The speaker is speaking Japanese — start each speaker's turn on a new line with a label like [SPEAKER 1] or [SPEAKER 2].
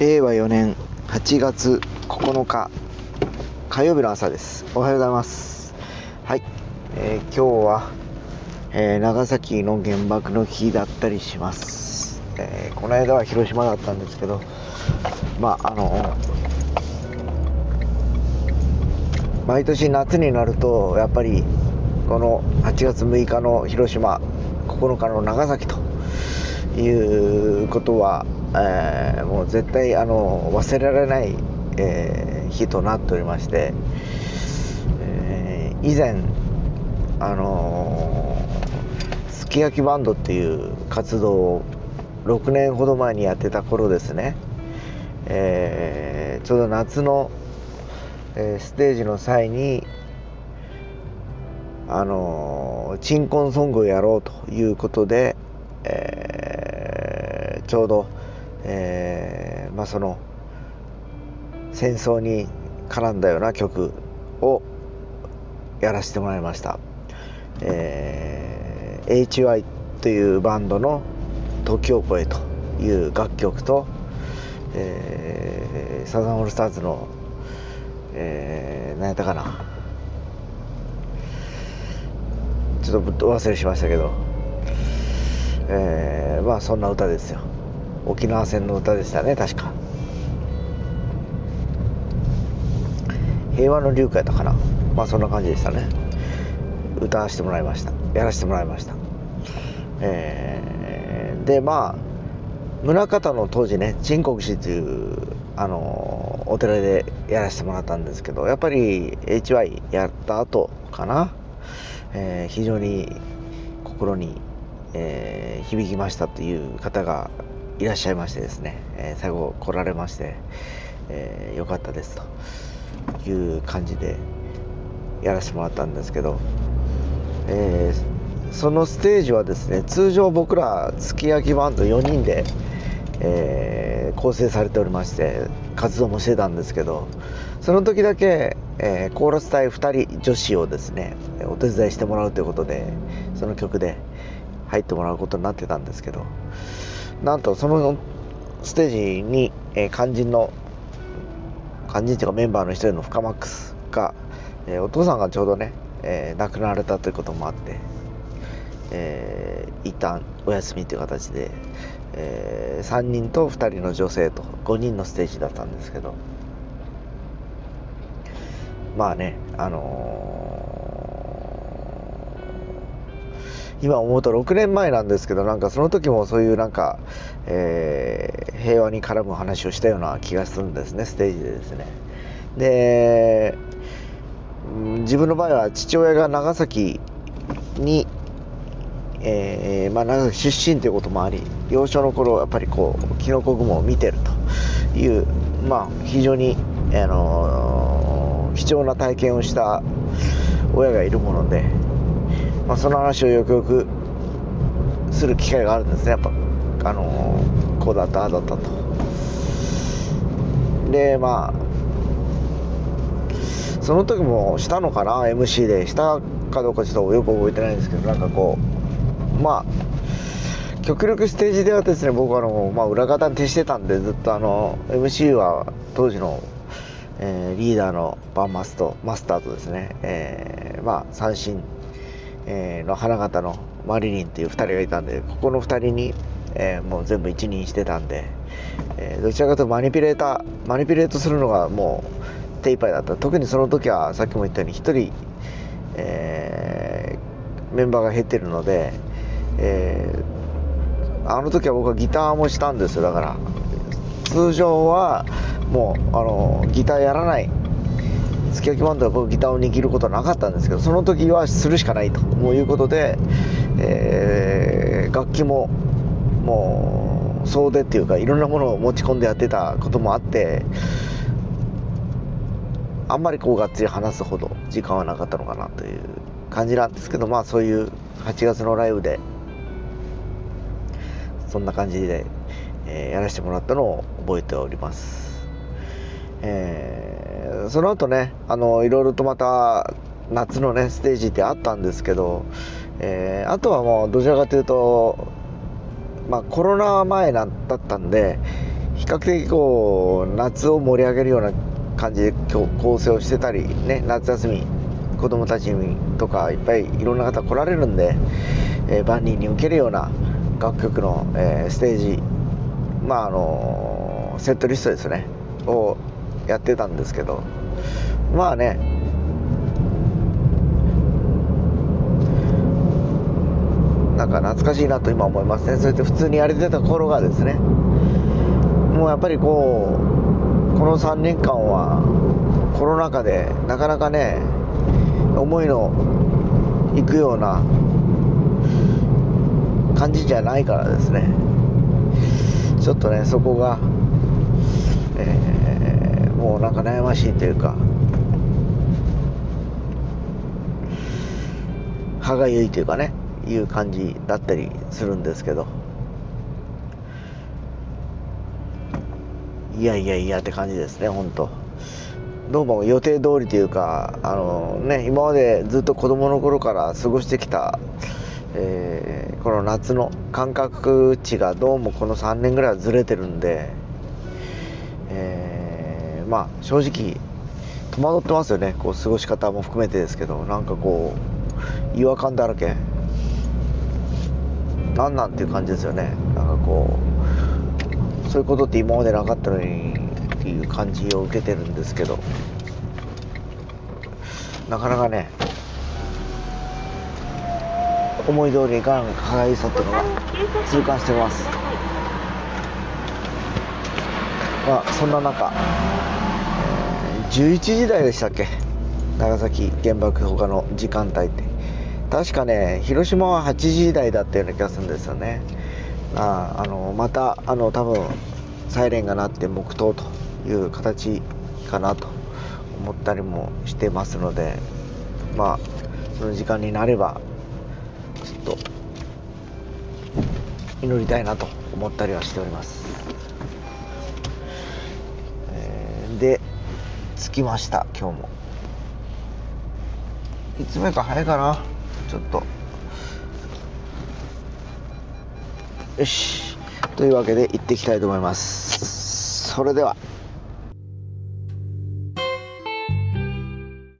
[SPEAKER 1] 令和4年8月9日火曜日の朝です。おはようございます。はい、えー、今日は、えー、長崎の原爆の日だったりします、えー、この間は広島だったんですけどまああの毎年夏になるとやっぱりこの8月6日の広島9日の長崎ということはえー、もう絶対あの忘れられない、えー、日となっておりまして、えー、以前あのすき焼きバンドっていう活動を6年ほど前にやってた頃ですね、えー、ちょうど夏の、えー、ステージの際にあの鎮魂ソングをやろうということで、えー、ちょうどえー、まあ、その戦争に絡んだような曲をやらせてもらいました、えー、HY というバンドの「時を超え」という楽曲と、えー、サザンオールスターズの、えー、何やったかな。ちょっと忘れしましたけど、えー、まあそんな歌ですよ。沖縄戦の歌でしたね確か。平和の流歌やったかな。まあそんな感じでしたね。歌わせてもらいました。やらせてもらいました。えー、でまあ宗像の当時ね陳国寺というあのお寺でやらせてもらったんですけどやっぱり HY やった後かな、えー、非常に心に、えー、響きましたという方がいらっしゃいましてですね、えー、最後来られまして、えー、よかったですという感じでやらせてもらったんですけど、えー、そのステージはですね通常僕らすき焼きバンド4人で、えー、構成されておりまして活動もしてたんですけどその時だけ、えー、コーラス隊2人女子をですねお手伝いしてもらうということでその曲で入ってもらうことになってたんですけどなんとそのステージに、えー、肝心の肝心というかメンバーの一人のフカマックスが、えー、お父さんがちょうどね、えー、亡くなられたということもあって、えー、一旦お休みという形で、えー、3人と2人の女性と5人のステージだったんですけど。まあねあの今思うと6年前なんですけどなんかその時もそういうなんか、えー、平和に絡む話をしたような気がするんですね。ステージでですね。で自分の場合は父親が長崎に、えー、まあ、長崎出身ということもあり幼少の頃やっぱりこうキノコ雲を見てるというまあ非常に、あのー、貴重な体験をした親がいるものでまあ、その話をよくよくする機会があるんですね。やっぱあのー、こうだったああだったと。でまあその時もしたのかな MC で。したかどうかちょっとよく覚えてないんですけどなんかこうまあ極力ステージではですね僕はあの、まあ、裏方に徹してたんでずっとあの MC は当時の、えー、リーダーのバンマスとマスターとですね、えー、まあ三振えー、の花形のマリリンっていう2人がいたんでここの2人に、えー、もう全部一任してたんで、えー、どちらかというとマニピュレーターマニピュレートするのがもう手一杯だった。特にその時はさっきも言ったように1人、えメンバーが減ってるので、えあの時は僕はギターもしたんですよ。だから通常はもうあのギターやらないすき焼きバンドは僕ギターを握ることはなかったんですけどその時はするしかないということで、えー、楽器ももう総出っていうかいろんなものを持ち込んでやってたこともあってあんまりこうがっつり話すほど時間はなかったのかなという感じなんですけどまあそういう8月のライブでそんな感じで、えー、やらせてもらったのを覚えております。えー、その後ねあのいろいろとまた夏のねステージってあったんですけど、えー、あとはもうどちらかというと、まあ、コロナ前だったんで比較的こう夏を盛り上げるような感じで構成をしてたりね夏休み子供たちとかいっぱいいろんな方来られるんで、えー、万人に受けるような楽曲の、えー、ステージまああのセットリストですねをやってたんですけど。まあね。なんか懐かしいなと今思いますね。それって普通にやれてた頃がですね。もうやっぱりこうこの3年間はコロナ禍でなかなかね思いのいくような感じじゃないからですね。ちょっとねそこが、えー、もうなんか悩ましいというか。歯がゆいというかねいう感じだったりするんですけど。いやいやいやって感じですね本当。どうも予定通りというかあのね今までずっと子供の頃から過ごしてきた、えー、この夏の感覚値がどうもこの3年ぐらいはずれてるんで、まあ正直戸惑ってますよね。こう過ごし方も含めてですけどなんかこう違和感だらけ。なんなんていう感じですよね。なんかこうそういうことって今までなかったのにっていう感じを受けてるんですけど。なかなかね思い通りにいかん歯がゆさっていうのが痛感してます。まあそんな中11時台でしたっけ？長崎原爆他の時間帯って。確かね広島は8時台だったような気がするんですよね。ああのまたあの多分サイレンが鳴って黙祷という形かなと思ったりもしてますのでまあその時間になればちょっと祈りたいなと思ったりはしております、えー、で着きました今日も。いつ目か早いかな。ちょっと。よし。というわけで行ってきたいと思います。それでは。